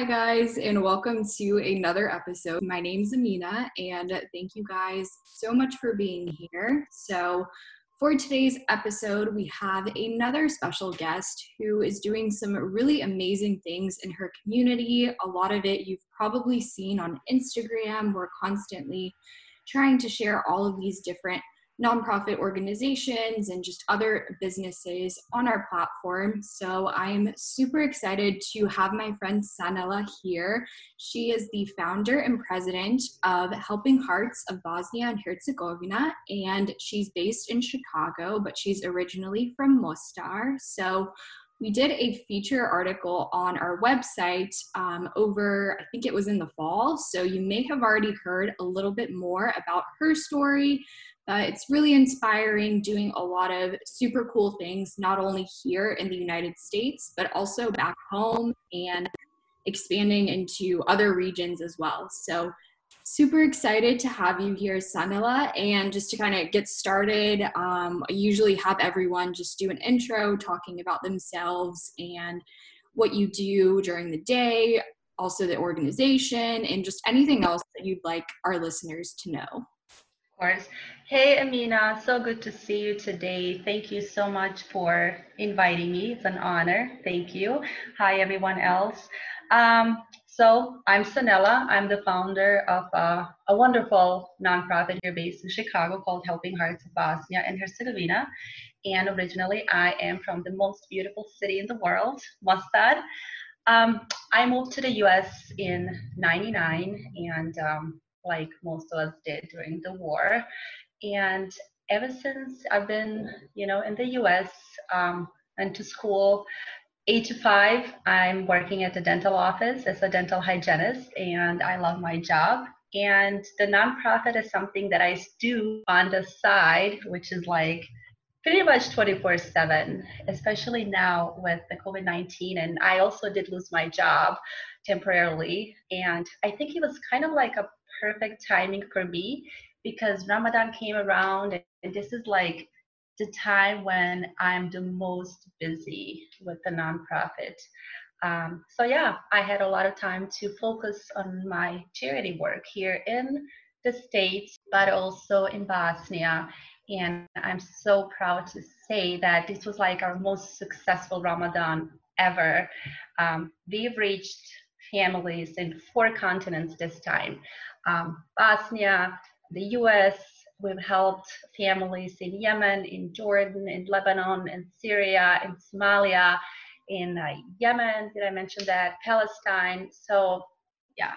Hi, guys, and welcome to another episode. My name is Amina, and thank you guys so much for being here. So, for today's episode, we have another special guest who is doing some really amazing things in her community. A lot of it you've probably seen on Instagram. We're constantly trying to share all of these different nonprofit organizations and just other businesses on our platform. So I'm super excited to have my friend Sanela here. She is the founder and president of Helping Hearts of Bosnia and Herzegovina, and she's based in Chicago, but she's originally from Mostar. So we did a feature article on our website um, over, I think it was in the fall. So you may have already heard a little bit more about her story, uh, it's really inspiring, doing a lot of super cool things, not only here in the United States, but also back home and expanding into other regions as well. So, super excited to have you here, Sanela. And just to kind of get started, um, I usually have everyone just do an intro talking about themselves and what you do during the day, also the organization, and just anything else that you'd like our listeners to know course. Hey, Amina, so good to see you today. Thank you so much for inviting me. It's an honor. Thank you. Hi, everyone else. Um, so, I'm Sanela. I'm the founder of uh, a wonderful nonprofit here based in Chicago called Helping Hearts of Bosnia and Herzegovina. And originally, I am from the most beautiful city in the world, Mostar. Um, I moved to the US in 99 and um, like most of us did during the war. And ever since I've been, you know, in the US, um, went to school, eight to five, I'm working at the dental office as a dental hygienist, and I love my job. And the nonprofit is something that I do on the side, which is like pretty much 24 7, especially now with the COVID 19. And I also did lose my job temporarily. And I think it was kind of like a perfect timing for me because Ramadan came around and this is like the time when I'm the most busy with the nonprofit. Um, so yeah, I had a lot of time to focus on my charity work here in the States, but also in Bosnia. And I'm so proud to say that this was like our most successful Ramadan ever. Um, we've reached families in four continents this time um, Bosnia, the US. We've helped families in Yemen, in Jordan, in Lebanon, in Syria, in Somalia, in uh, Yemen. Did I mention that? Palestine. So, yeah,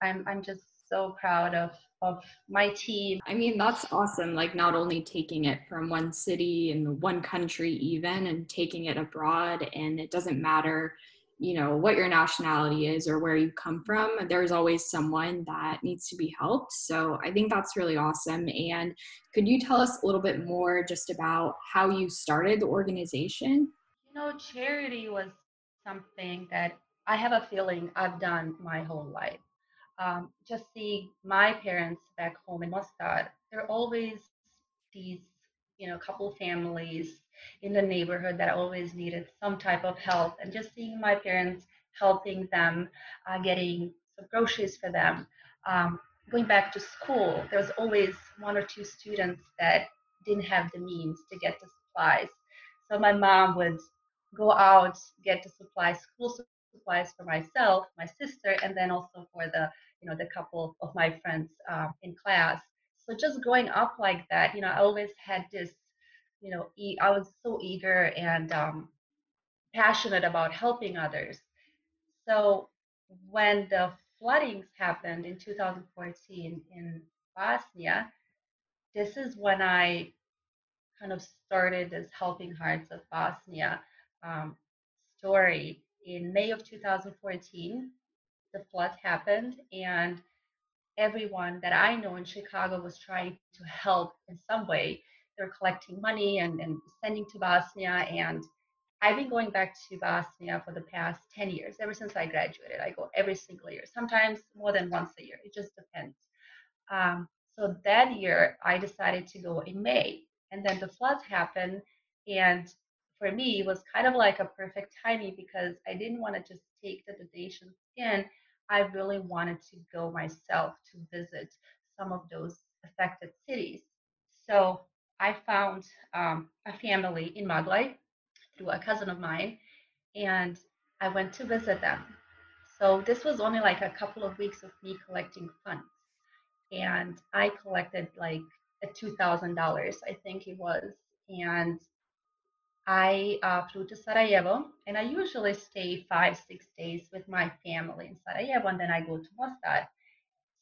I'm, I'm just so proud of of my team. I mean, that's awesome. Like, not only taking it from one city and one country, even, and taking it abroad, and it doesn't matter you know what your nationality is or where you come from there's always someone that needs to be helped. So i think that's really awesome. And could you tell us a little bit more just about how you started the organization? You know charity was something that i have a feeling i've done my whole life. Um, just seeing my parents back home in Mostar, there are always these you know couple families in the neighborhood that always needed some type of help and just seeing my parents helping them uh, getting some groceries for them um, going back to school there was always one or two students that didn't have the means to get the supplies. So my mom would go out get the supplies school supplies for myself my sister and then also for the you know the couple of my friends uh, in class. So just growing up like that you know i always had this you know e- i was so eager and um, passionate about helping others so when the floodings happened in 2014 in bosnia this is when i kind of started this helping hearts of bosnia um, story in may of 2014 the flood happened and everyone that I know in Chicago was trying to help in some way. They're collecting money and, and sending to Bosnia. And I've been going back to Bosnia for the past 10 years, ever since I graduated. I go every single year, sometimes more than once a year. It just depends. Um, so that year, I decided to go in May. And then the floods happened. And for me, it was kind of like a perfect timing because I didn't want to just take the donations in. I really wanted to go myself to visit some of those affected cities. So I found um, a family in Maglaj through a cousin of mine, and I went to visit them. So this was only like a couple of weeks of me collecting funds, and I collected like a two thousand dollars, I think it was, and I uh, flew to Sarajevo, and I usually stay five, six days with my family in Sarajevo, and then I go to Mostar.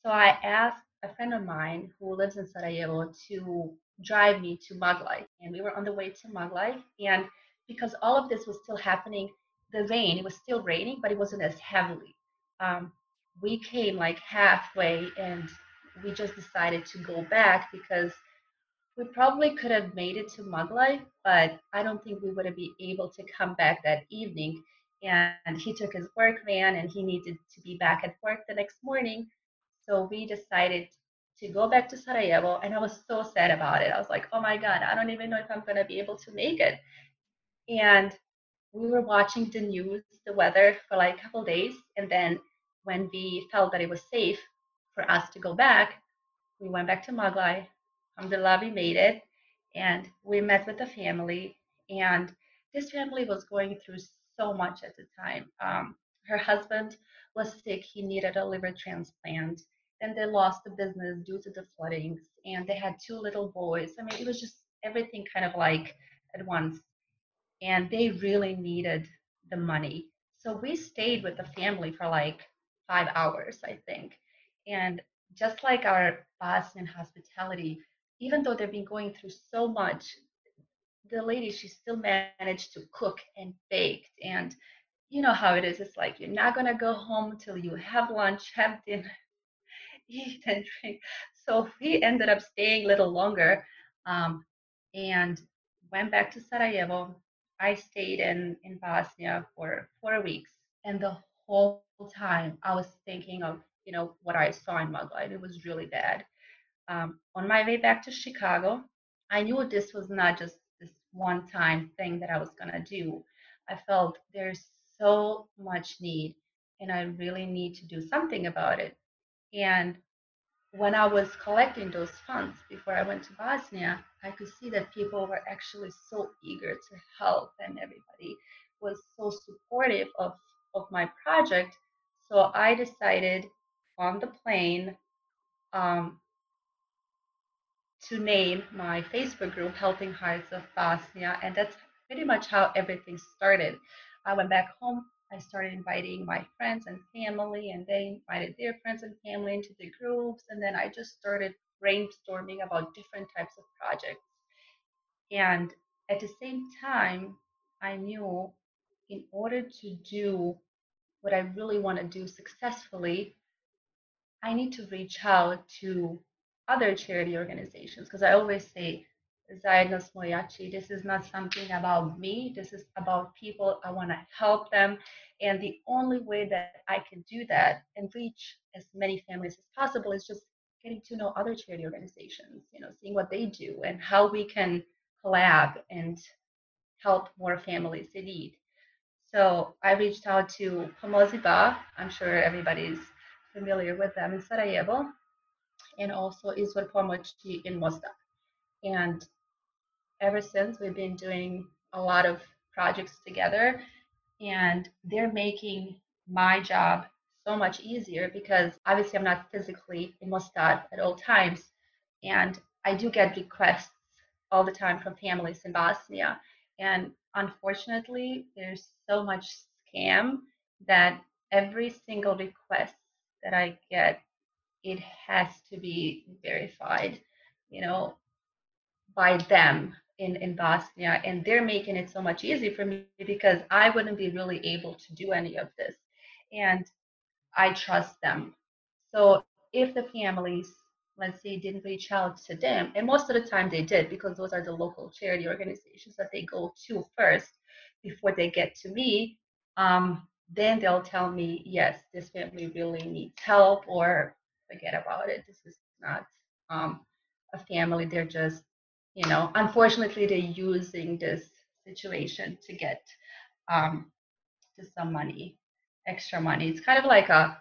So I asked a friend of mine who lives in Sarajevo to drive me to Maglaj, and we were on the way to Maglaj, and because all of this was still happening, the rain, it was still raining, but it wasn't as heavily. Um, we came like halfway, and we just decided to go back because we probably could have made it to Maglaj, but I don't think we would have been able to come back that evening. And he took his work van and he needed to be back at work the next morning. So we decided to go back to Sarajevo. And I was so sad about it. I was like, oh my God, I don't even know if I'm going to be able to make it. And we were watching the news, the weather for like a couple days. And then when we felt that it was safe for us to go back, we went back to Maglaj alhamdulillah we made it and we met with the family and this family was going through so much at the time um, her husband was sick he needed a liver transplant then they lost the business due to the floodings and they had two little boys. I mean it was just everything kind of like at once. And they really needed the money. So we stayed with the family for like five hours i think. And just like our Bosnian hospitality, even though they've been going through so much, the lady she still managed to cook and baked. And you know how it is it's like you're not going to go home till you have lunch have dinner eat and drink so we ended up staying a little longer um, and went back to sarajevo i stayed in in bosnia for four weeks and the whole time i was thinking of you know what i saw in Maglaj. it was really bad um, on my way back to Chicago, I knew this was not just this one time thing that I was going to do. I felt there's so much need and I really need to do something about it. And when I was collecting those funds before I went to Bosnia, I could see that people were actually so eager to help and everybody was so supportive of, of my project. So I decided on the plane um, to name my Facebook group Helping Hearts of Bosnia. And that's pretty much how everything started. I went back home. I started inviting my friends and family, and they invited their friends and family into the groups. And then I just started brainstorming about different types of projects. And at the same time, I knew in order to do what I really want to do successfully, I need to reach out to other charity organizations because I always say, This is not something about me, this is about people. I want to help them. And the only way that I can do that and reach as many families as possible is just getting to know other charity organizations, you know, seeing what they do and how we can collab and help more families in need. So I reached out to Pomozi Ba. I'm sure everybody's familiar with them in Sarajevo and also Izvor Pomoći in Mostar. And ever since, we've been doing a lot of projects together, and they're making my job so much easier because obviously I'm not physically in Mostar at all times, and I do get requests all the time from families in Bosnia. And unfortunately, there's so much scam that every single request that I get it has to be verified, you know, by them in, in Bosnia. And they're making it so much easier for me because I wouldn't be really able to do any of this. And I trust them. So if the families, let's say, didn't reach out to them, and most of the time they did because those are the local charity organizations that they go to first before they get to me, um, then they'll tell me, yes, this family really needs help, or forget about it. This is not um, a family. They're just, you know, unfortunately, they're using this situation to get um, to some money, extra money. It's kind of like a,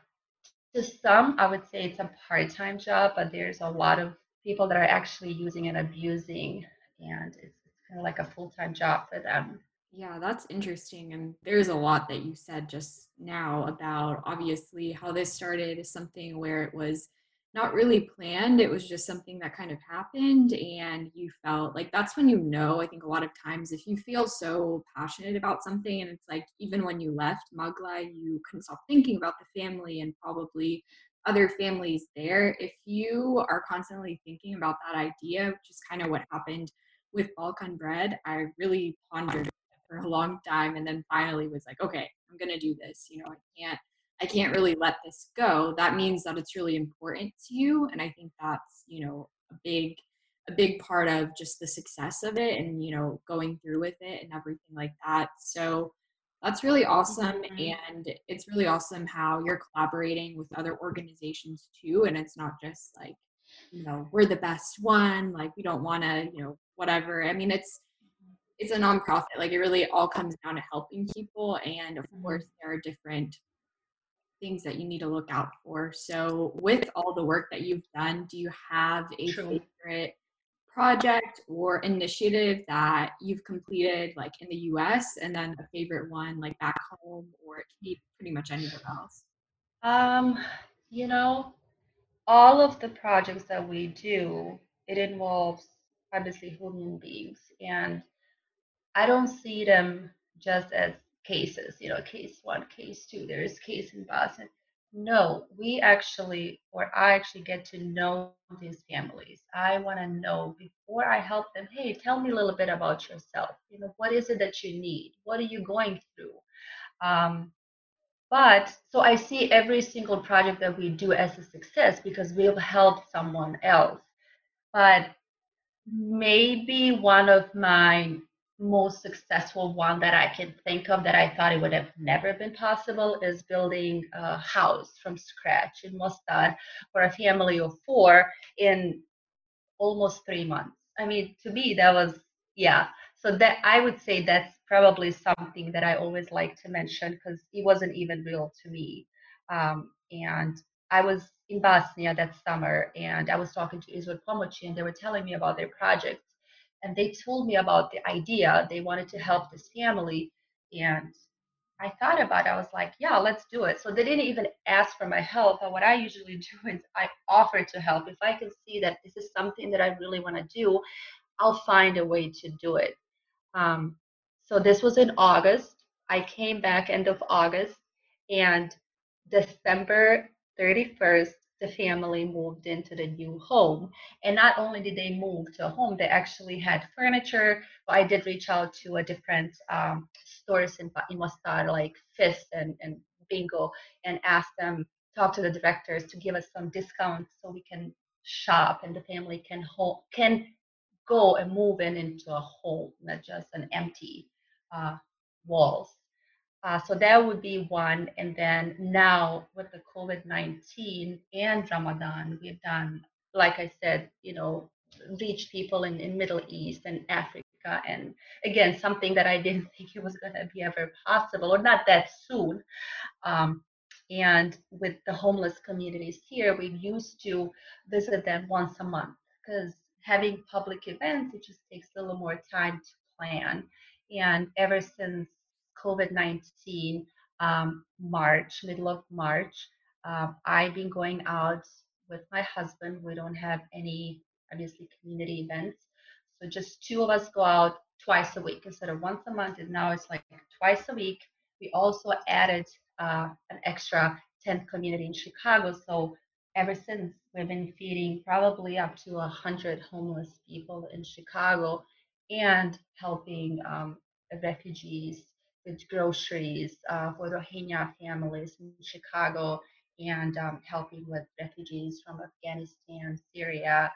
to some, I would say it's a part time job, but there's a lot of people that are actually using and abusing, and it's, it's kind of like a full time job for them. Yeah, that's interesting. And there's a lot that you said just now about obviously how this started is something where it was not really planned. It was just something that kind of happened, and you felt like that's when you know. I think a lot of times, if you feel so passionate about something, and it's like even when you left Magla, you couldn't stop thinking about the family and probably other families there. If you are constantly thinking about that idea, which is kind of what happened with Balkan bread, I really pondered for a long time and then finally was like, okay, I'm gonna do this. You know, I can't I can't really let this go, that means that it's really important to you. And I think that's, you know, a big, a big part of just the success of it and, you know, going through with it and everything like that. So that's really awesome. Mm-hmm. And it's really awesome how you're collaborating with other organizations too. And it's not just like, you know, we're the best one, like we don't want to, you know, whatever. I mean, it's, it's a nonprofit. Like it really all comes down to helping people. And of mm-hmm. course, there are different things that you need to look out for. So, with all the work that you've done, do you have a favorite project or initiative that you've completed, like in the US, and then a favorite one, like back home, or it can be pretty much anywhere else? Um, you know, all of the projects that we do, it involves obviously human beings, and I don't see them just as cases, you know, case one, case two, there is case in Boston. No, we actually, or I actually get to know these families. I want to know before I help them, hey, tell me a little bit about yourself. You know, what is it that you need? What are you going through? Um, but so I see every single project that we do as a success because we've helped someone else. But maybe one of my most successful one that I can think of that I thought it would have never been possible is building a house from scratch in Mostar for a family of four in almost three months. I mean, to me, that was, yeah. So that I would say that's probably something that I always like to mention because it wasn't even real to me. Um, and I was in Bosnia that summer and I was talking to Izvor Pomoći and they were telling me about their project and they told me about the idea they wanted to help this family and i thought about it i was like yeah let's do it. So they didn't even ask for my help but what i usually do is i offer to help. If i can see that this is something that i really want to do i'll find a way to do it. Um, so this was in august. I came back end of august and december 31st the family moved into the new home. And not only did they move to a home, they actually had furniture. I did reach out to a different um, stores in, in Mostar, like Fist and, and Bingo, and ask them, talk to the directors to give us some discounts so we can shop and the family can ho- can go and move in into a home, not just an empty uh, walls. Uh, so that would be one. And then now with the COVID 19 and Ramadan, we've done, like I said, you know, reach people in, in Middle East and Africa. And again, something that I didn't think it was going to be ever possible or not that soon. Um, and with the homeless communities here, we used to visit them once a month because having public events, it just takes a little more time to plan. And ever since COVID 19 um, March, middle of March, um, I've been going out with my husband. We don't have any, obviously, community events. So just two of us go out twice a week instead of once a month. And now it's like twice a week. We also added uh, an extra 10th community in Chicago. So ever since we've been feeding probably up to 100 homeless people in Chicago and helping um, refugees with groceries uh, for Rohingya families in Chicago and um, helping with refugees from Afghanistan, Syria.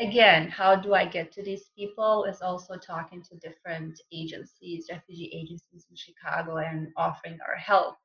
Again, how do I get to these people? Is also talking to different agencies, refugee agencies in Chicago, and offering our help.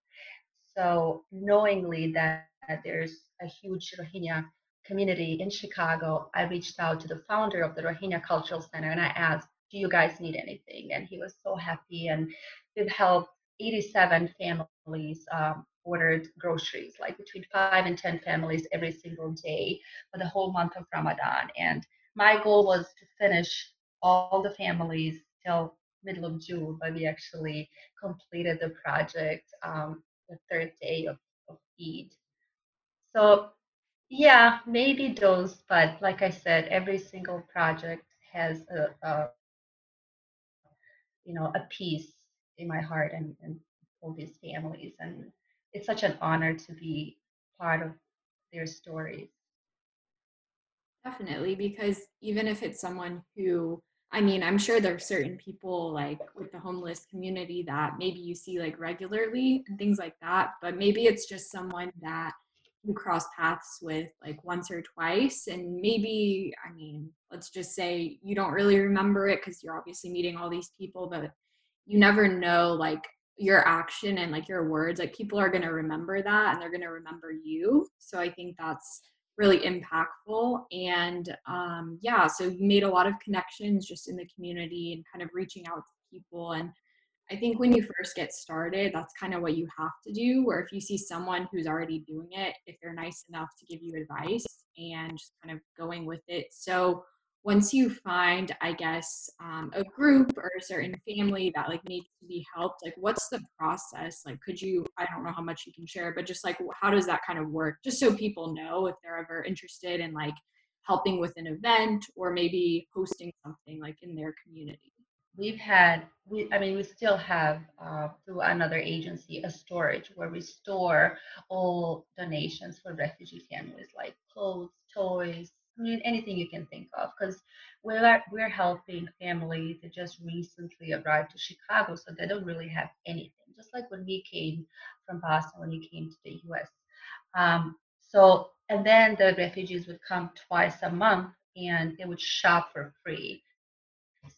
So, knowingly that there's a huge Rohingya community in Chicago, I reached out to the founder of the Rohingya Cultural Center and I asked, Do you guys need anything? And he was so happy. And we've helped 87 families um, ordered groceries, like between five and 10 families every single day for the whole month of Ramadan. And my goal was to finish all the families till middle of June, but we actually completed the project um, the third day of, of Eid. So yeah, maybe those, but like I said, every single project has a, a you know a piece in my heart and, and all these families, and it's such an honor to be part of their stories. Definitely, because even if it's someone who I mean, I'm sure there are certain people like with the homeless community that maybe you see like regularly and things like that, but maybe it's just someone that cross paths with like once or twice and maybe i mean let's just say you don't really remember it because you're obviously meeting all these people but you never know like your action and like your words like people are going to remember that and they're going to remember you so i think that's really impactful and um yeah so you made a lot of connections just in the community and kind of reaching out to people and I think when you first get started, that's kind of what you have to do. Or if you see someone who's already doing it, if they're nice enough to give you advice and just kind of going with it. So once you find, I guess, um, a group or a certain family that like needs to be helped, like what's the process? Like, could you, I don't know how much you can share, but just like, how does that kind of work? Just so people know if they're ever interested in like helping with an event or maybe hosting something like in their community we've had we i mean we still have uh, through another agency a storage where we store all donations for refugee families like clothes toys i mean anything you can think of because we're we're helping families that just recently arrived to chicago so they don't really have anything just like when we came from bosnia when we came to the us um, so and then the refugees would come twice a month and they would shop for free.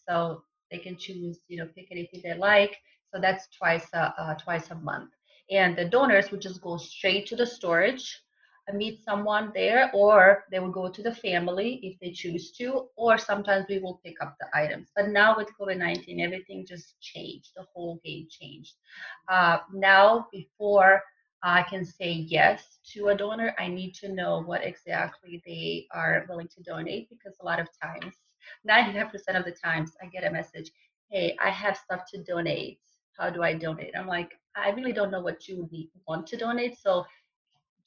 So they can choose, you know, pick anything they like. So that's twice a uh, twice a month. And the donors would just go straight to the storage, and meet someone there, or they will go to the family if they choose to, or sometimes we will pick up the items. But now with COVID-19, everything just changed. The whole game changed. Uh, now, before I can say yes to a donor, I need to know what exactly they are willing to donate because a lot of times 99% of the times I get a message, hey, I have stuff to donate. How do I donate? I'm like, I really don't know what you need, want to donate. So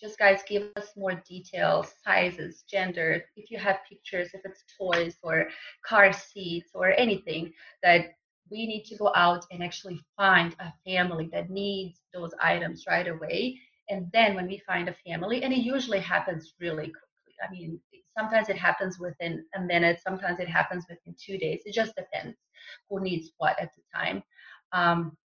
just guys give us more details, sizes, gender, if you have pictures, if it's toys or car seats or anything that we need to go out and actually find a family that needs those items right away. And then when we find a family, and it usually happens really quickly. I mean, sometimes it happens within a minute sometimes it happens within two days it just depends who needs what at the time. Um,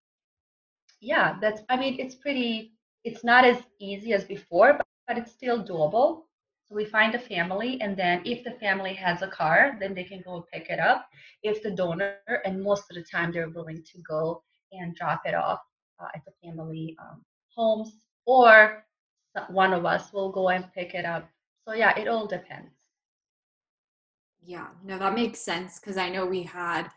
yeah that's i mean it's pretty it's not as easy as before but, but it's still doable. So we find a family and then if the family has a car then they can go pick it up. If the donor and most of the time they're willing to go and drop it off uh, at the family um, homes or one of us will go and pick it up so yeah it all depends yeah, no, that makes sense because I know we had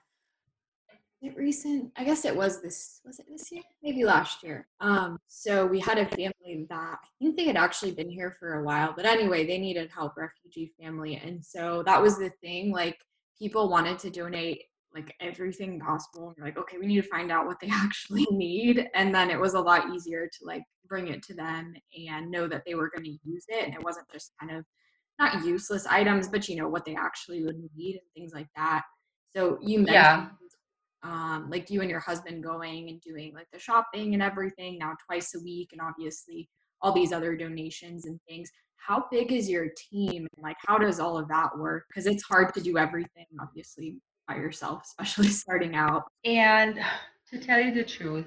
it recent. I guess it was this. Was it this year? Maybe last year. Um, so we had a family that I think they had actually been here for a while, but anyway, they needed help, refugee family, and so that was the thing. Like people wanted to donate like everything possible. And we're like, okay, we need to find out what they actually need, and then it was a lot easier to like bring it to them and know that they were going to use it, and it wasn't just kind of not useless items, but you know what they actually would need and things like that. So you mentioned yeah. um, like you and your husband going and doing like the shopping and everything now twice a week, and obviously all these other donations and things. How big is your team? And like, how does all of that work? Because it's hard to do everything, obviously, by yourself, especially starting out. And to tell you the truth,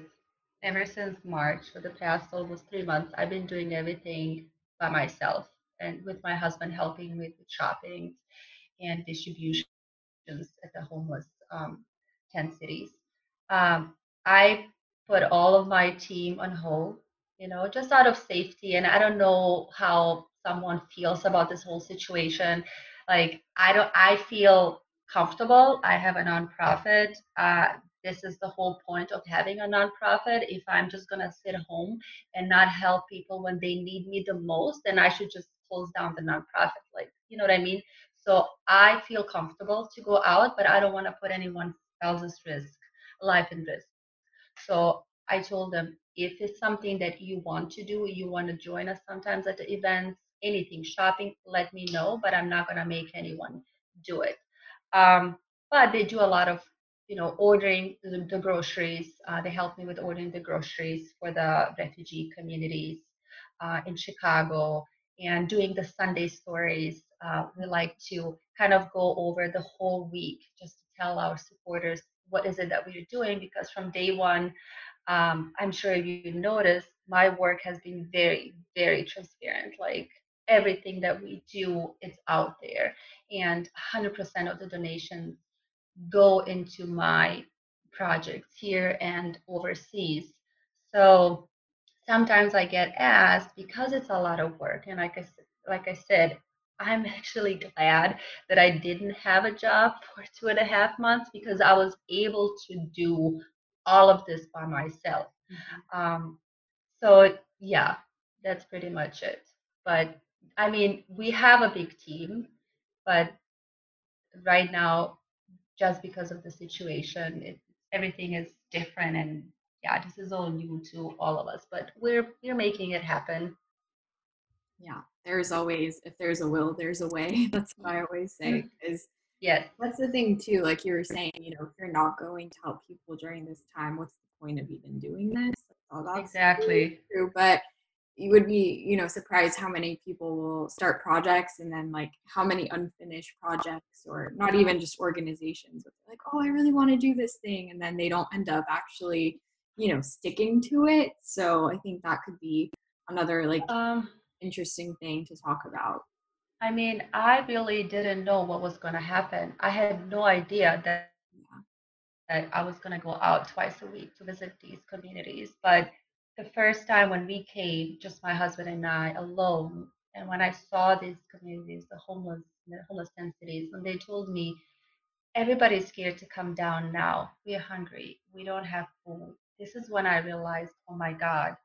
ever since March, for the past almost three months, I've been doing everything by myself and with my husband helping with the shopping and distributions at the homeless um, 10 cities. Um, I put all of my team on hold, you know, just out of safety. And I don't know how someone feels about this whole situation. Like, I don't, I feel comfortable. I have a nonprofit. Uh, this is the whole point of having a nonprofit. If I'm just going to sit home and not help people when they need me the most, then I should just close down the nonprofit. Like, you know what I mean? So I feel comfortable to go out, but I don't want to put anyone else's risk, life in risk. So I told them, if it's something that you want to do, you want to join us sometimes at the events, anything, shopping, let me know, but I'm not going to make anyone do it. Um, but they do a lot of, you know, ordering the, the groceries. Uh, they help me with ordering the groceries for the refugee communities uh, in Chicago and doing the Sunday stories. Uh, we like to kind of go over the whole week just to tell our supporters what is it that we're doing because from day one, um, I'm sure you noticed my work has been very, very transparent. Like everything that we do, is out there, and 100% of the donations go into my projects here and overseas. So sometimes I get asked because it's a lot of work, and like I like I said, I'm actually glad that I didn't have a job for two and a half months because I was able to do all of this by myself. Mm-hmm. Um, so yeah, that's pretty much it. But I mean, we have a big team, but right now, just because of the situation, it, everything is different and yeah, this is all new to all of us, but we're we're making it happen. Yeah, there's always if there's a will, there's a way. That's what I always say. Is mm-hmm. yes, that's the thing too. Like you were saying, you know, if you're not going to help people during this time, what's the point of even doing this? Oh, that's exactly true. But you would be, you know, surprised how many people will start projects and then like how many unfinished projects or not even just organizations like, oh, I really want to do this thing, and then they don't end up actually you know sticking to it. So i think that could be another like um, interesting thing to talk about. I mean i really didn't know what was going to happen. I had no idea that, that i was going to go out twice a week to visit these communities but the first time when we came just my husband and i alone and when i saw these communities the homeless the homeless densities, when they told me everybody's scared to come down now we're hungry we don't have food this is when I realized, oh my God,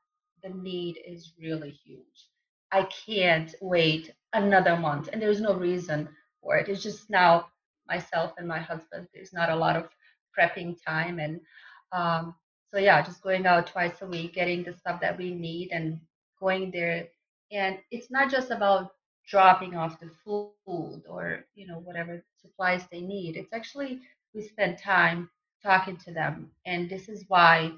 the need is really huge. I can't wait another month. And there's no reason for it. It's just now myself and my husband. There's not a lot of prepping time. And um, so, yeah, just going out twice a week, getting the stuff that we need and going there. And it's not just about dropping off the food or, you know, whatever supplies they need. It's actually, we spend time talking to them. And this is why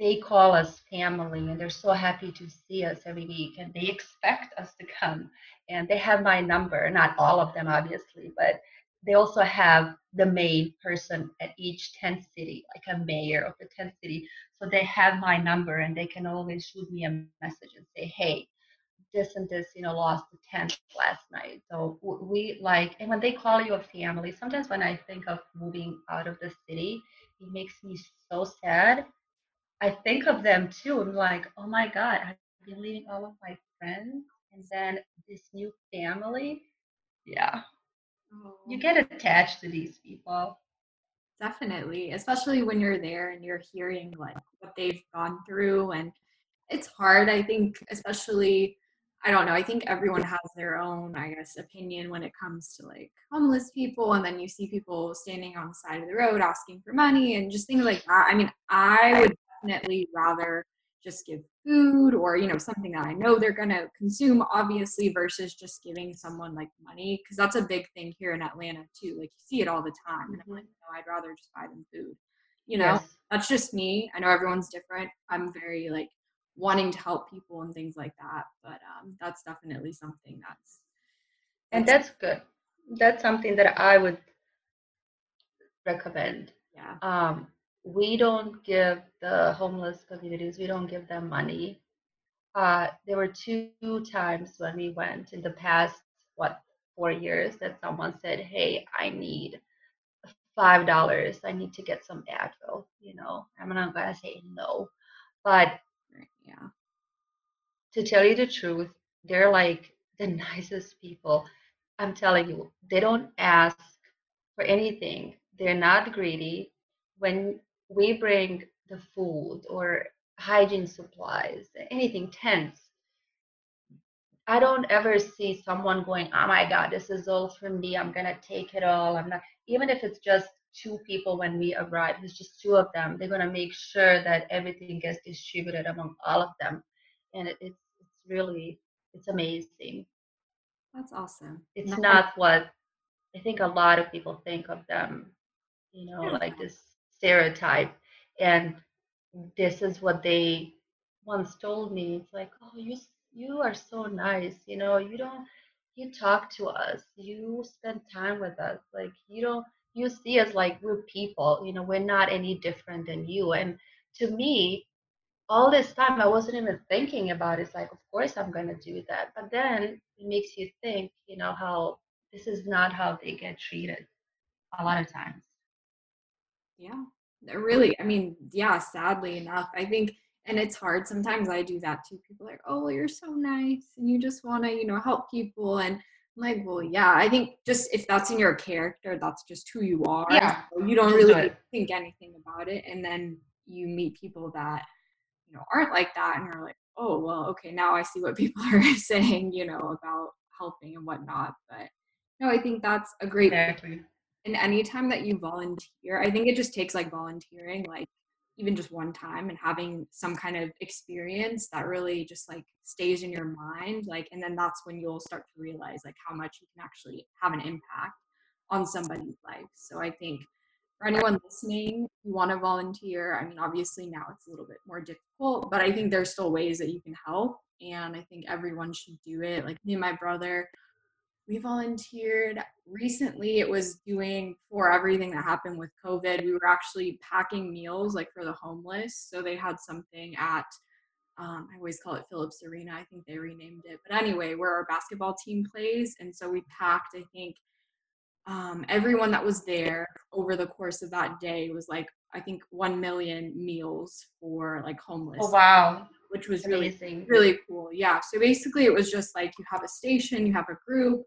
they call us family and they're so happy to see us every week and they expect us to come. And they have my number, not all of them, obviously, but they also have the main person at each tent city, like a mayor of the tent city. So they have my number and they can always shoot me a message and say, hey, this and this, you know, lost the tent last night. So we like, and when they call you a family, sometimes when I think of moving out of the city, it makes me so sad. I think of them too. I'm like, oh my God, I've been leaving all of my friends and then this new family. Yeah. Oh. You get attached to these people. Definitely, especially when you're there and you're hearing like what they've gone through and it's hard I think especially I don't know. I think everyone has their own, I guess, opinion when it comes to like homeless people. And then you see people standing on the side of the road asking for money and just things like that. I mean, I would definitely rather just give food or, you know, something that I know they're going to consume, obviously, versus just giving someone like money. Cause that's a big thing here in Atlanta, too. Like you see it all the time. And I'm like, no, I'd rather just buy them food. You know, yes. that's just me. I know everyone's different. I'm very like wanting to help people and things like that. But um, that's definitely something that's, that's and that's good. That's something that I would recommend. Yeah. Um, we don't give the homeless communities we don't give them money uh, there were two times when we went in the past what four years that someone said, "Hey, I need five dollars. I need to get some Advil." You know, I'm not gonna say no, but yeah. To tell you the truth, they're like the nicest people. I'm telling you, they don't ask for anything. They're not greedy. When we bring the food or hygiene supplies, anything tense, I don't ever see someone going, oh my God, this is all for me. I'm going to take it all. I'm not, even if it's just two people when we arrive, it's just two of them. They're going to make sure that everything gets distributed among all of them. And it, it's, it's really, it's amazing. That's awesome. It's no. not what I think a lot of people think of them, you know, yeah. like this stereotype. And this is what they once told me. It's like, oh, you you are so nice. You know, you don't you talk to us. You spend time with us. Like you don't you see us like we're people. You know, we're not any different than you. And to me, all this time I wasn't even thinking about it. It's like, of course I'm gonna do that. But then it makes you think, you know, how this is not how they get treated a lot of times. Yeah. Really, I mean, yeah, sadly enough. I think and it's hard sometimes i do that too people are like oh well, you're so nice and you just want to you know help people and I'm like well yeah i think just if that's in your character that's just who you are yeah so you don't really do think anything about it and then you meet people that you know aren't like that and you're like oh well okay now i see what people are saying you know about helping and whatnot but no i think that's a great exactly. And anytime that you volunteer i think it just takes like volunteering like even just one time and having some kind of experience that really just like stays in your mind like and then that's when you'll start to realize like how much you can actually have an impact on somebody's life. So i think for anyone listening you want to volunteer i mean obviously now it's a little bit more difficult but i think there's still ways that you can help and i think everyone should do it. Like me and my brother we volunteered. Recently it was doing for everything that happened with covid. We were actually packing meals like for the homeless. So they had something at um, i always call it philips arena. I think they renamed it. But anyway where our basketball team plays. And so we packed i think um, everyone that was there over the course of that day was like i think 1 million meals for like homeless oh wow which was Amazing. really really cool yeah so basically it was just like you have a station you have a group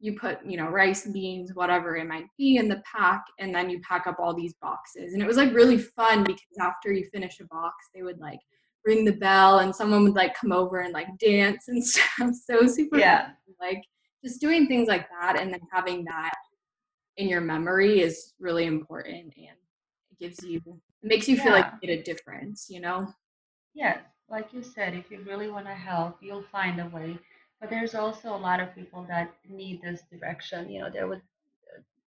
you put you know rice beans whatever it might be in the pack and then you pack up all these boxes and it was like really fun because after you finish a box they would like ring the bell and someone would like come over and like dance and stuff so super yeah fun. like just doing things like that and then having that in your memory is really important and it gives you it makes you yeah. feel like you made a difference you know yeah like you said if you really want to help you'll find a way. But there's also a lot of people that need this direction you know they would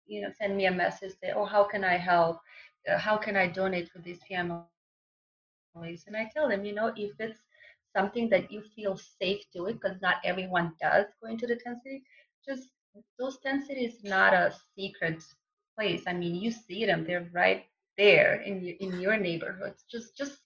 you know send me a message say oh how can i help? Uh, how can i donate for these families? And i tell them you know if it's something that you feel safe doing because not everyone does go into the tent city just those tent cities not a secret place. I mean you see them they're right there in your, in your neighborhoods. Just just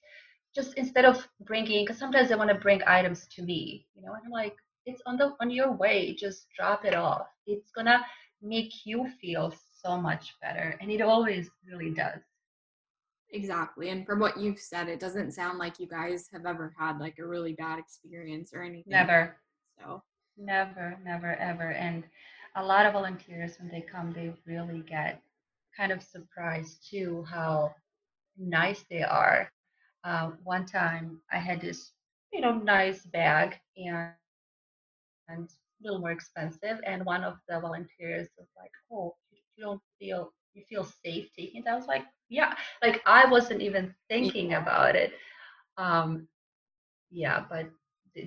just instead of bringing because sometimes they want to bring items to me you know and i'm like it's on the on your way just drop it off. It's gonna make you feel so much better. And it always really does. Exactly and from what you've said it doesn't sound like you guys have ever had like a really bad experience or anything. Never. So. Never never ever and a lot of volunteers when they come they really get kind of surprised too how nice they are uh, one time i had this you know nice bag and and a little more expensive. And one of the volunteers was like, "Oh, you don't feel you feel safe taking it?" I was like, "Yeah." Like I wasn't even thinking yeah. about it. Um, yeah, but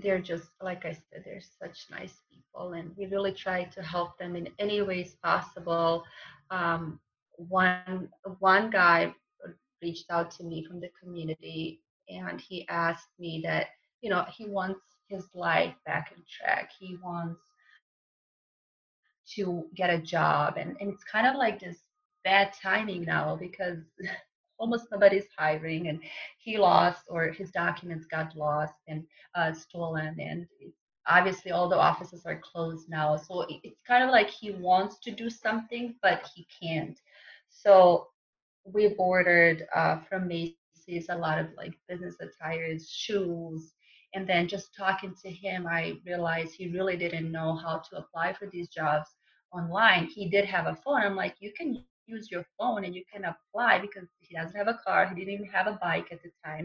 they're just like I said, they're such nice people, and we really try to help them in any ways possible. Um, one one guy reached out to me from the community, and he asked me that you know he wants his life back in track. He wants to get a job. And, and it's kind of like this bad timing now because almost nobody's hiring and he lost or his documents got lost and uh, stolen and obviously all the offices are closed now so it's kind of like he wants to do something but he can't so we've ordered uh, from macy's a lot of like business attires shoes and then just talking to him i realized he really didn't know how to apply for these jobs online. He did have a phone. I'm like you can use your phone and you can apply because he doesn't have a car. He didn't even have a bike at the time.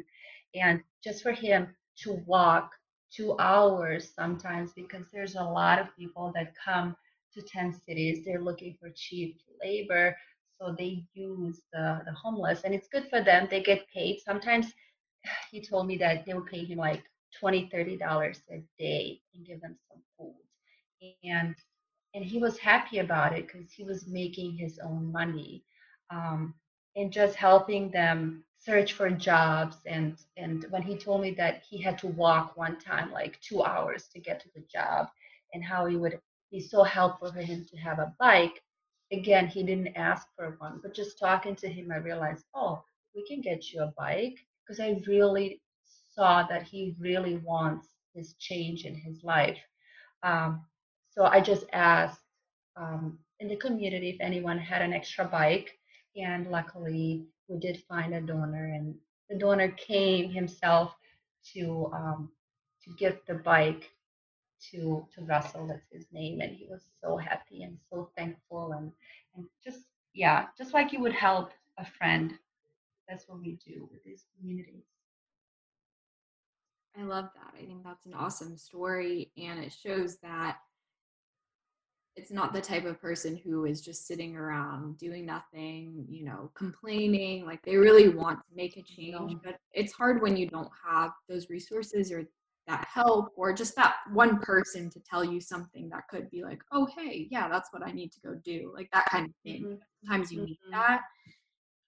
And just for him to walk two hours sometimes because there's a lot of people that come to tent cities. They're looking for cheap labor so they use the, the homeless and it's good for them they get paid. Sometimes he told me that they would pay him like 20 30 dollars a day and give them some food. And and he was happy about it because he was making his own money um, and just helping them search for jobs. And and when he told me that he had to walk one time like two hours to get to the job and how he would be so helpful for him to have a bike again he didn't ask for one but just talking to him i realized oh we can get you a bike because i really saw that he really wants this change in his life. Um, so I just asked um, in the community if anyone had an extra bike, and luckily we did find a donor, and the donor came himself to um, to give the bike to to Russell, that's his name, and he was so happy and so thankful, and and just yeah, just like you would help a friend. That's what we do with these communities. I love that. I think that's an awesome story, and it shows that it's not the type of person who is just sitting around doing nothing, you know, complaining. Like they really want to make a change, but it's hard when you don't have those resources or that help or just that one person to tell you something that could be like, oh, hey, yeah, that's what I need to go do. Like that kind of thing. Mm-hmm. Sometimes you mm-hmm. need that.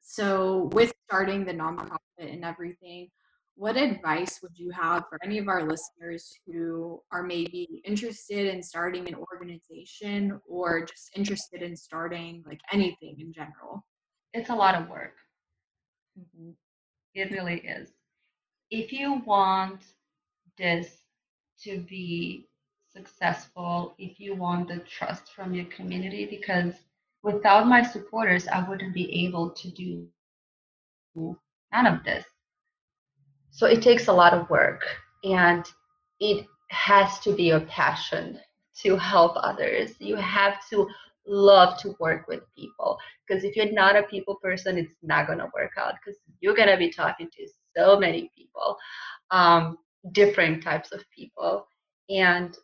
So, with starting the nonprofit and everything, what advice would you have for any of our listeners who are maybe interested in starting an organization or just interested in starting like anything in general? It's a lot of work. Mm-hmm. It really is. If you want this to be successful, if you want the trust from your community, because without my supporters, I wouldn't be able to do none of this so it takes a lot of work and it has to be a passion to help others. You have to love to work with people because if you're not a people person, it's not going to work out because you're going to be talking to so many people, um, different types of people. And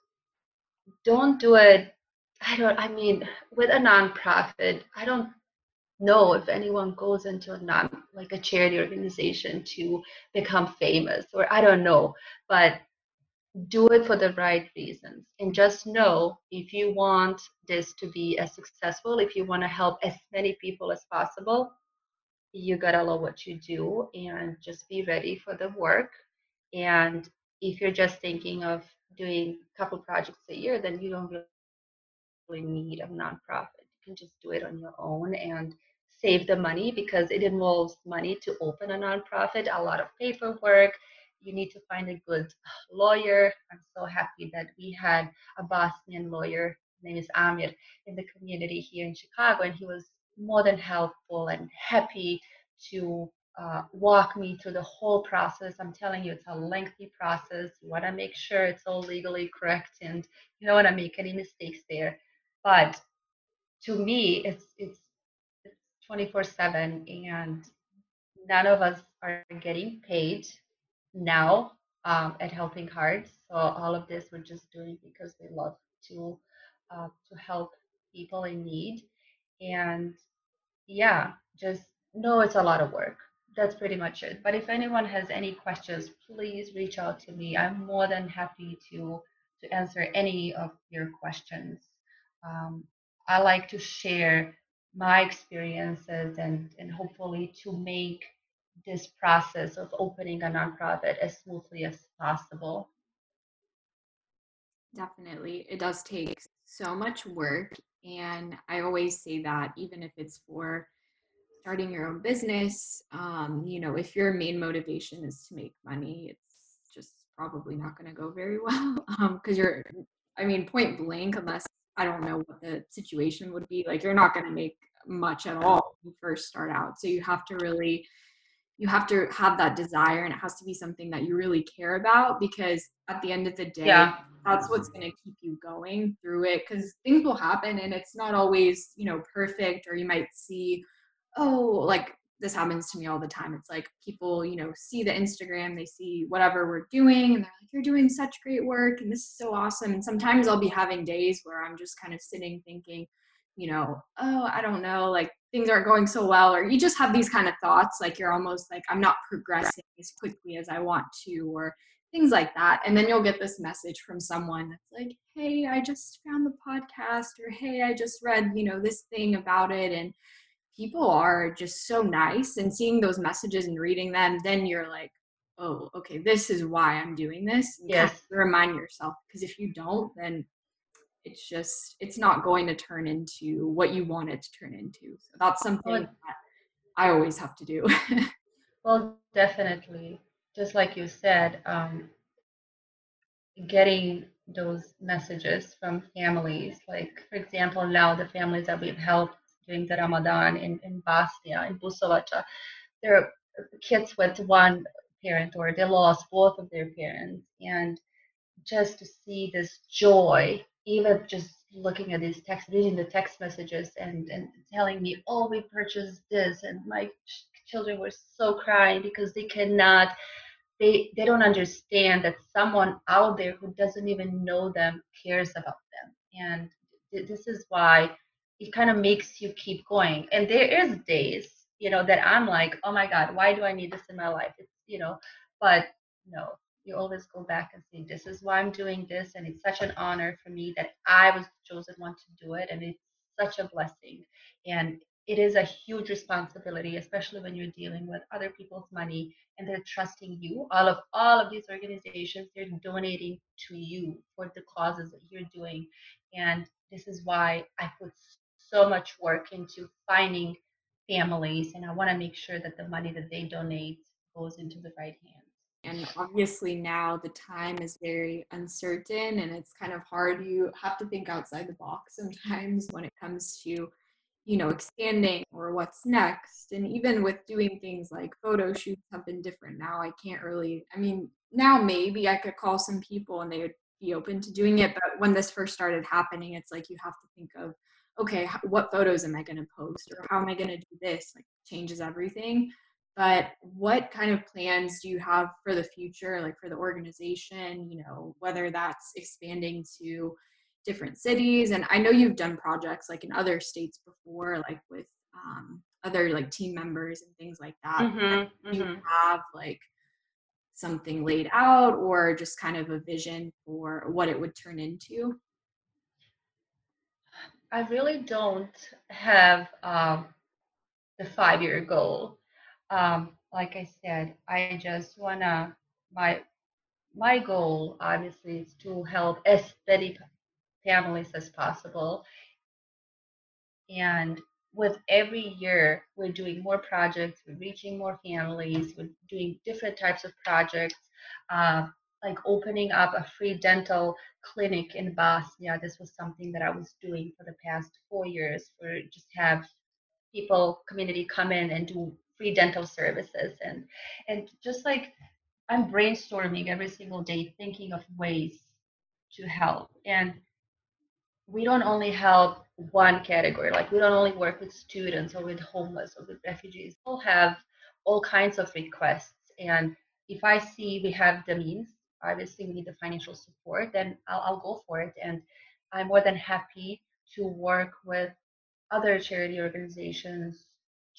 don't do it. I don't, I mean, with a nonprofit, I don't know if anyone goes into a non like a charity organization to become famous or I don't know, but do it for the right reasons and just know if you want this to be as successful, if you want to help as many people as possible, you gotta love what you do and just be ready for the work. And if you're just thinking of doing a couple projects a year, then you don't really need a nonprofit. You can just do it on your own and save the money because it involves money to open a nonprofit, a lot of paperwork. You need to find a good lawyer. I'm so happy that we had a Bosnian lawyer, his name is Amir, in the community here in Chicago, and he was more than helpful and happy to uh, walk me through the whole process. I'm telling you, it's a lengthy process. You want to make sure it's all legally correct, and you don't want to make any mistakes there. But to me, it's it's 24 7 and none of us are getting paid now um, at helping hearts so all of this we're just doing because we love to uh, to help people in need and yeah just know it's a lot of work that's pretty much it but if anyone has any questions please reach out to me i'm more than happy to to answer any of your questions um, i like to share my experiences and, and hopefully to make this process of opening a nonprofit as smoothly as possible. Definitely. It does take so much work. And I always say that, even if it's for starting your own business, um, you know, if your main motivation is to make money, it's just probably not going to go very well because um, you're, I mean, point blank, unless I don't know what the situation would be, like you're not going to make much at all when you first start out. So you have to really you have to have that desire and it has to be something that you really care about because at the end of the day yeah. that's what's going to keep you going through it because things will happen and it's not always you know perfect or you might see oh like this happens to me all the time it's like people you know see the instagram they see whatever we're doing and they're like you're doing such great work and this is so awesome and sometimes i'll be having days where i'm just kind of sitting thinking you know, oh, I don't know, like things aren't going so well, or you just have these kind of thoughts, like you're almost like, I'm not progressing as quickly as I want to, or things like that. And then you'll get this message from someone that's like, hey, I just found the podcast, or hey, I just read, you know, this thing about it. And people are just so nice. And seeing those messages and reading them, then you're like, oh, okay, this is why I'm doing this. yes. remind yourself. Because if you don't, then it's just it's not going to turn into what you want it to turn into so that's something that i always have to do well definitely just like you said um, getting those messages from families like for example now the families that we've helped during the ramadan in, in bosnia in busovaca there are kids with one parent or they lost both of their parents and just to see this joy even just looking at these text, reading the text messages and, and telling me, oh, we purchased this. And my ch- children were so crying because they cannot, they, they don't understand that someone out there who doesn't even know them cares about them. And th- this is why it kind of makes you keep going. And there is days, you know, that I'm like, oh my God, why do I need this in my life? It's, you know, but no, you always go back and say, this is why I'm doing this. And it's such an honor for me that I was the chosen one to do it. And it's such a blessing. And it is a huge responsibility, especially when you're dealing with other people's money and they're trusting you. All of all of these organizations, they're donating to you for the causes that you're doing. And this is why I put so much work into finding families and I want to make sure that the money that they donate goes into the right hands. And obviously now the time is very uncertain and it's kind of hard. You have to think outside the box sometimes when it comes to you know expanding or what's next. And even with doing things like photo shoots have been different. Now i can't really i mean now maybe i could call some people and they would be open to doing it but when this first started happening it's like you have to think of okay what photos am i going to post or how am i going to do this like changes everything. But what kind of plans do you have for the future like for the organization you know whether that's expanding to different cities? And i know you've done projects like in other states before like with um, other like team members and things like that. Mm-hmm, you mm-hmm. have like something laid out or just kind of a vision for what it would turn into i really don't have um, the five year goal um, like I said, I just wanna my my goal obviously is to help as many families as possible. And with every year, we're doing more projects, we're reaching more families, we're doing different types of projects, uh, like opening up a free dental clinic in Bosnia. This was something that I was doing for the past four years, for just have people, community come in and do free dental services. And and just like i'm brainstorming every single day thinking of ways to help. And we don't only help one category like we don't only work with students or with homeless or with refugees. We'll have all kinds of requests. And if i see we have the means obviously we need the financial support then I'll, I'll go for it and i'm more than happy to work with other charity organizations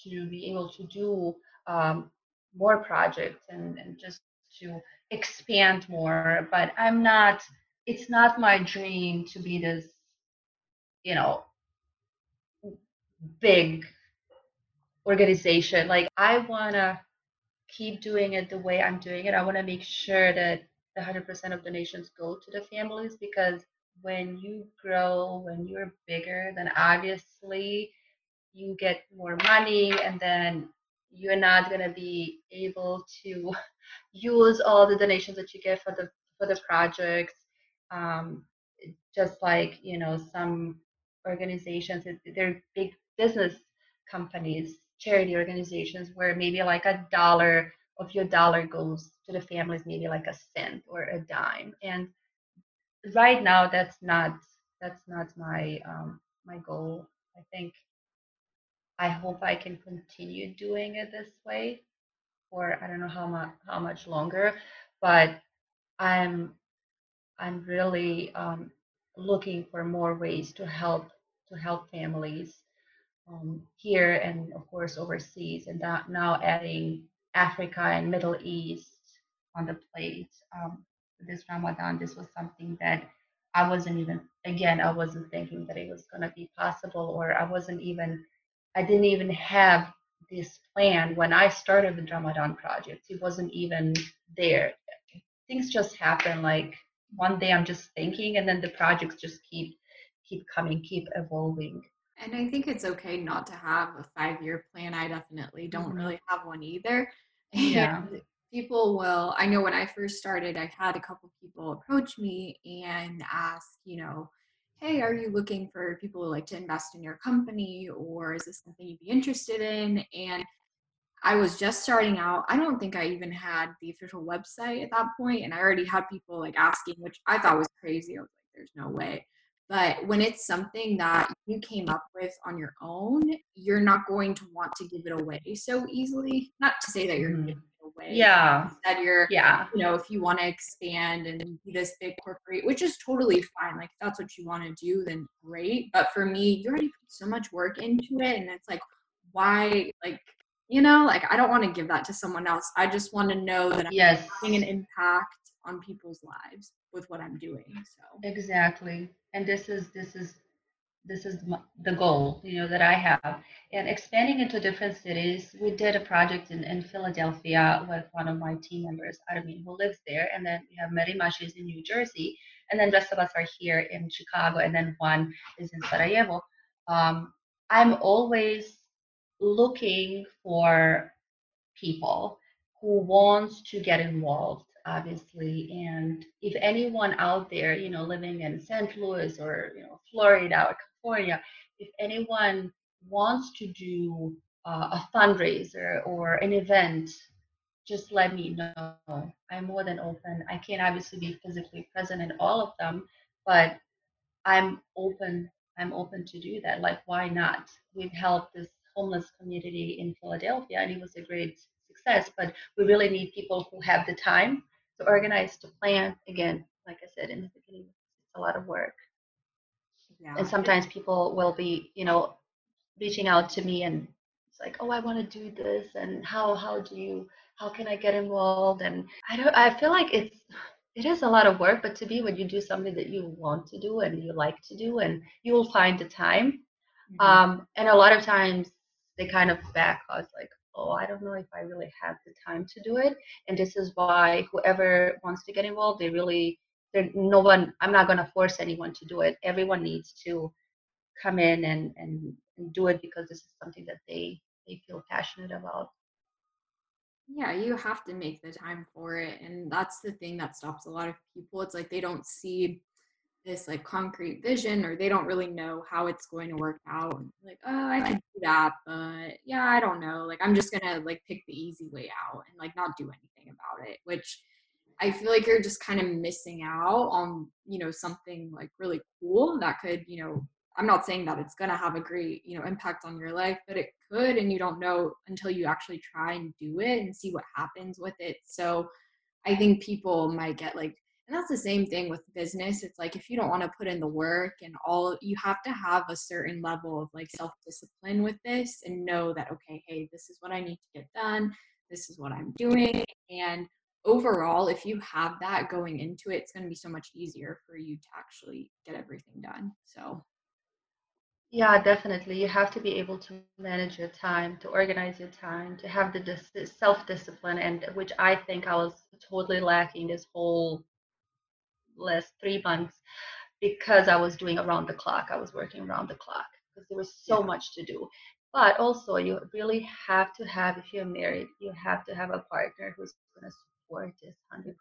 to be able to do um, more projects and, and just to expand more. But I'm not, it's not my dream to be this, you know, big organization. Like, I want to keep doing it the way I'm doing it. I want to make sure that the 100% of donations go to the families because when you grow, when you're bigger, then obviously you get more money and then you're not going to be able to use all the donations that you get for the for the projects. Um, just like you know some organizations they're big business companies charity organizations where maybe like a dollar of your dollar goes to the families maybe like a cent or a dime. And right now that's not that's not my um, my goal. I think i hope i can continue doing it this way for i don't know how much how much longer but i'm i'm really um, looking for more ways to help to help families um, here and of course overseas and that now adding africa and middle east on the plate um, this ramadan this was something that i wasn't even again i wasn't thinking that it was going to be possible or i wasn't even i didn't even have this plan when i started the ramadan project. It wasn't even there. Things just happen like one day i'm just thinking and then the projects just keep keep coming keep evolving and I think it's okay not to have a five year plan. I definitely don't Mhm. really have one either. Yeah. And people will, I know when I first started, I had a couple people approach me and ask, you know, hey, are you looking for people who like to invest in your company or is this something you'd be interested in? And I was just starting out. I don't think I even had the official website at that point, and I already had people like asking, which I thought was crazy. I was like, "There's no way." But when it's something that you came up with on your own, you're not going to want to give it away so easily. Not to say that you're Mhm. giving it away. Yeah. That you're Yeah. you know, if you want to expand and be this big corporate, which is totally fine. Like, if that's what you want to do, then great. But for me, you already put so much work into it. And it's like, why, like, you know, like, I don't want to give that to someone else. I just want to know that I'm Yes. having an impact on people's lives with what I'm doing. So, Exactly. And this is this is this is m- the goal, you know, that I have. And expanding into different cities, we did a project in, in Philadelphia with one of my team members, Armin, who lives there. And then we have Mary Mashes in New Jersey. And then the rest of us are here in Chicago. And then one is in Sarajevo. Um, I'm always looking for people who wants to get involved obviously and if anyone out there you know living in st louis or you know florida or california if anyone wants to do uh, a fundraiser or an event just let me know. I'm more than open. I can't obviously be physically present in all of them but i'm open i'm open to do that. Like why not? We've helped this homeless community in philadelphia and it was a great success but we really need people who have the time to organize to plan again like i said in the beginning it's a lot of work yeah. and sometimes people will be you know reaching out to me and it's like oh i want to do this and how how do you how can i get involved and i don't i feel like it's it is a lot of work but to be when you do something that you want to do and you like to do and you will find the time Mhm. um, and a lot of times they kind of back us like oh i don't know if i really have the time to do it and this is why whoever wants to get involved they really there no one i'm not going to force anyone to do it. Everyone needs to come in and, and and do it because this is something that they they feel passionate about. Yeah you have to make the time for it and that's the thing that stops a lot of people. It's like they don't see this like concrete vision or they don't really know how it's going to work out like oh i can do that but yeah i don't know. Like i'm just gonna like pick the easy way out and like not do anything about it which i feel like you're just kind of missing out on you know something like really cool that could you know i'm not saying that it's gonna have a great you know impact on your life but it could and you don't know until you actually try and do it and see what happens with it so i think people might get like and that's the same thing with business. It's like if you don't want to put in the work and all you have to have a certain level of like self discipline with this and know that okay hey this is what i need to get done. This is what i'm doing. And overall if you have that going into it it's going to be so much easier for you to actually get everything done. So. Yeah definitely. You have to be able to manage your time to organize your time to have the dis- self-discipline. And which i think i was totally lacking this whole last three months because I was doing around the clock. I was working around the clock because there was so Yeah. much to do. but also you really have to have if you're married you have to have a partner who's going to support this 100%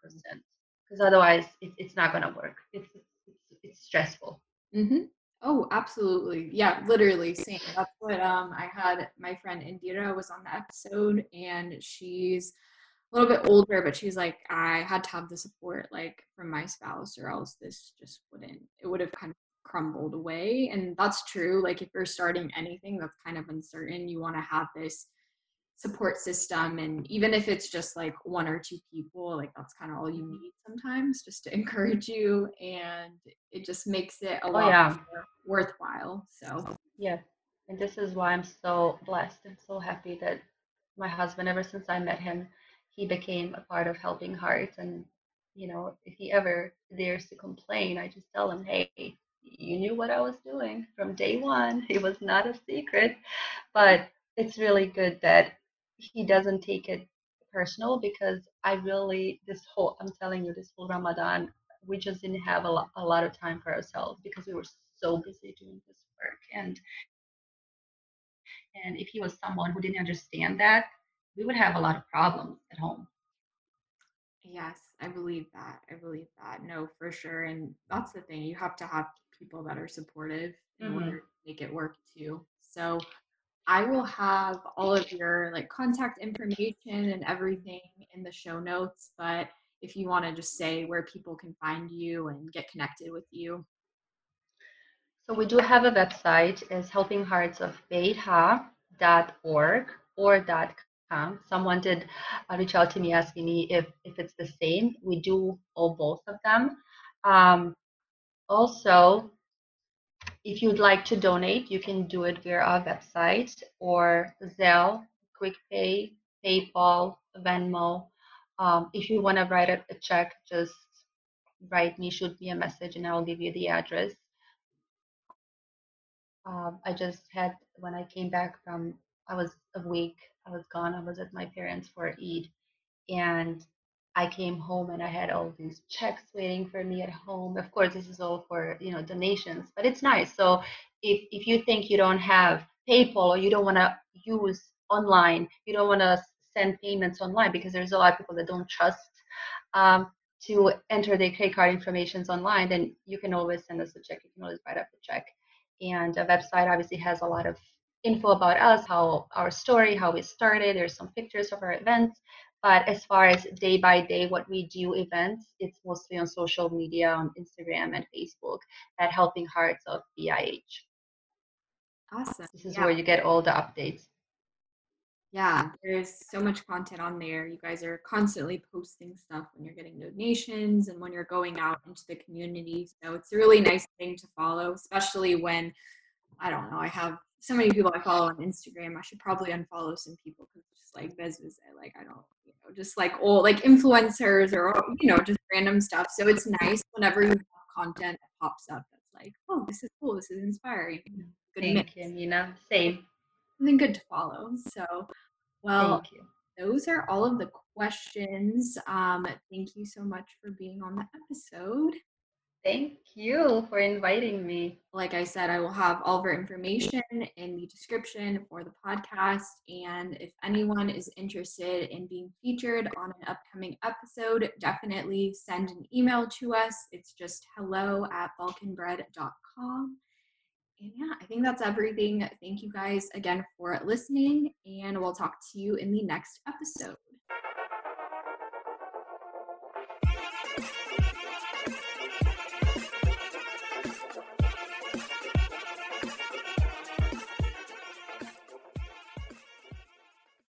because otherwise it, it's not going to work it's, it's, it's stressful mm-hmm. oh absolutely yeah literally same that's what um i had my friend indira was on the episode and she's a little bit older, but she's like, I had to have the support like from my spouse, or else this just wouldn't. It would have kind of crumbled away, and that's true. Like if you're starting anything that's kind of uncertain, you want to have this support system, and even if it's just like one or two people, like that's kind of all you need sometimes, just to encourage you, and it just makes it a oh, lot yeah. more worthwhile. So yeah, and this is why I'm so blessed and so happy that my husband, ever since I met him he became a part of Helping Hearts. And, you know, if he ever dares to complain, I just tell him, hey, you knew what I was doing from day one. It was not a secret. But it's really good that he doesn't take it personal because I really, this whole, I'm telling you, this whole Ramadan, we just didn't have a lot, a lot of time for ourselves because we were so busy doing this work. And and if he was someone who didn't understand that, we would have a lot of problems at home. Yes, I believe that. I believe that. No, for sure. And that's the thing. You have to have people that are supportive in mm-hmm. order to make it work too. So I will have all of your like contact information and everything in the show notes, but if you want to just say where people can find you and get connected with you. So we do have a website is helpingheartsofbih.org or um, someone did uh, reach out to me asking me if, if it's the same. We do all both of them. Um, also, if you'd like to donate, you can do it via our website or Zelle, QuickPay, PayPal, Venmo. Um, if you want to write a, a check, just write me, shoot me a message, and I'll give you the address. Um, I just had when I came back from I was a week I was gone. I was at my parents for Eid, and I came home and I had all these checks waiting for me at home. Of course, this is all for you know donations, but it's nice. So if if you think you don't have PayPal or you don't want to use online, you don't want to send payments online because there's a lot of people that don't trust um, to enter their credit card informations online, then you can always send us a check. You can always write up a check. And the website obviously has a lot of info about us, how our story, how we started. There's some pictures of our events. But as far as day by day, what we do events, it's mostly on social media, on Instagram and Facebook at Helping Hearts of BIH. Awesome. This is yeah. where you get all the updates. Yeah, there's so much content on there. You guys are constantly posting stuff when you're getting donations and when you're going out into the community. So it's a really nice thing to follow, especially when I don't know, I have so many people I follow on Instagram. I should probably unfollow some people because just like business, like I don't, you know, just like old like influencers or you know just random stuff. So it's nice whenever you have content that pops up that's like, oh, this is cool, this is inspiring. Good Thank mix. you, Nina. Same. Something good to follow. So, well, those are all of the questions. Um, thank you so much for being on the episode. Thank you for inviting me. Like I said, I will have all of our information in the description for the podcast. And if anyone is interested in being featured on an upcoming episode, definitely send an email to us. It's just hello at balkanbread.com. And yeah, I think that's everything. Thank you guys again for listening, and we'll talk to you in the next episode.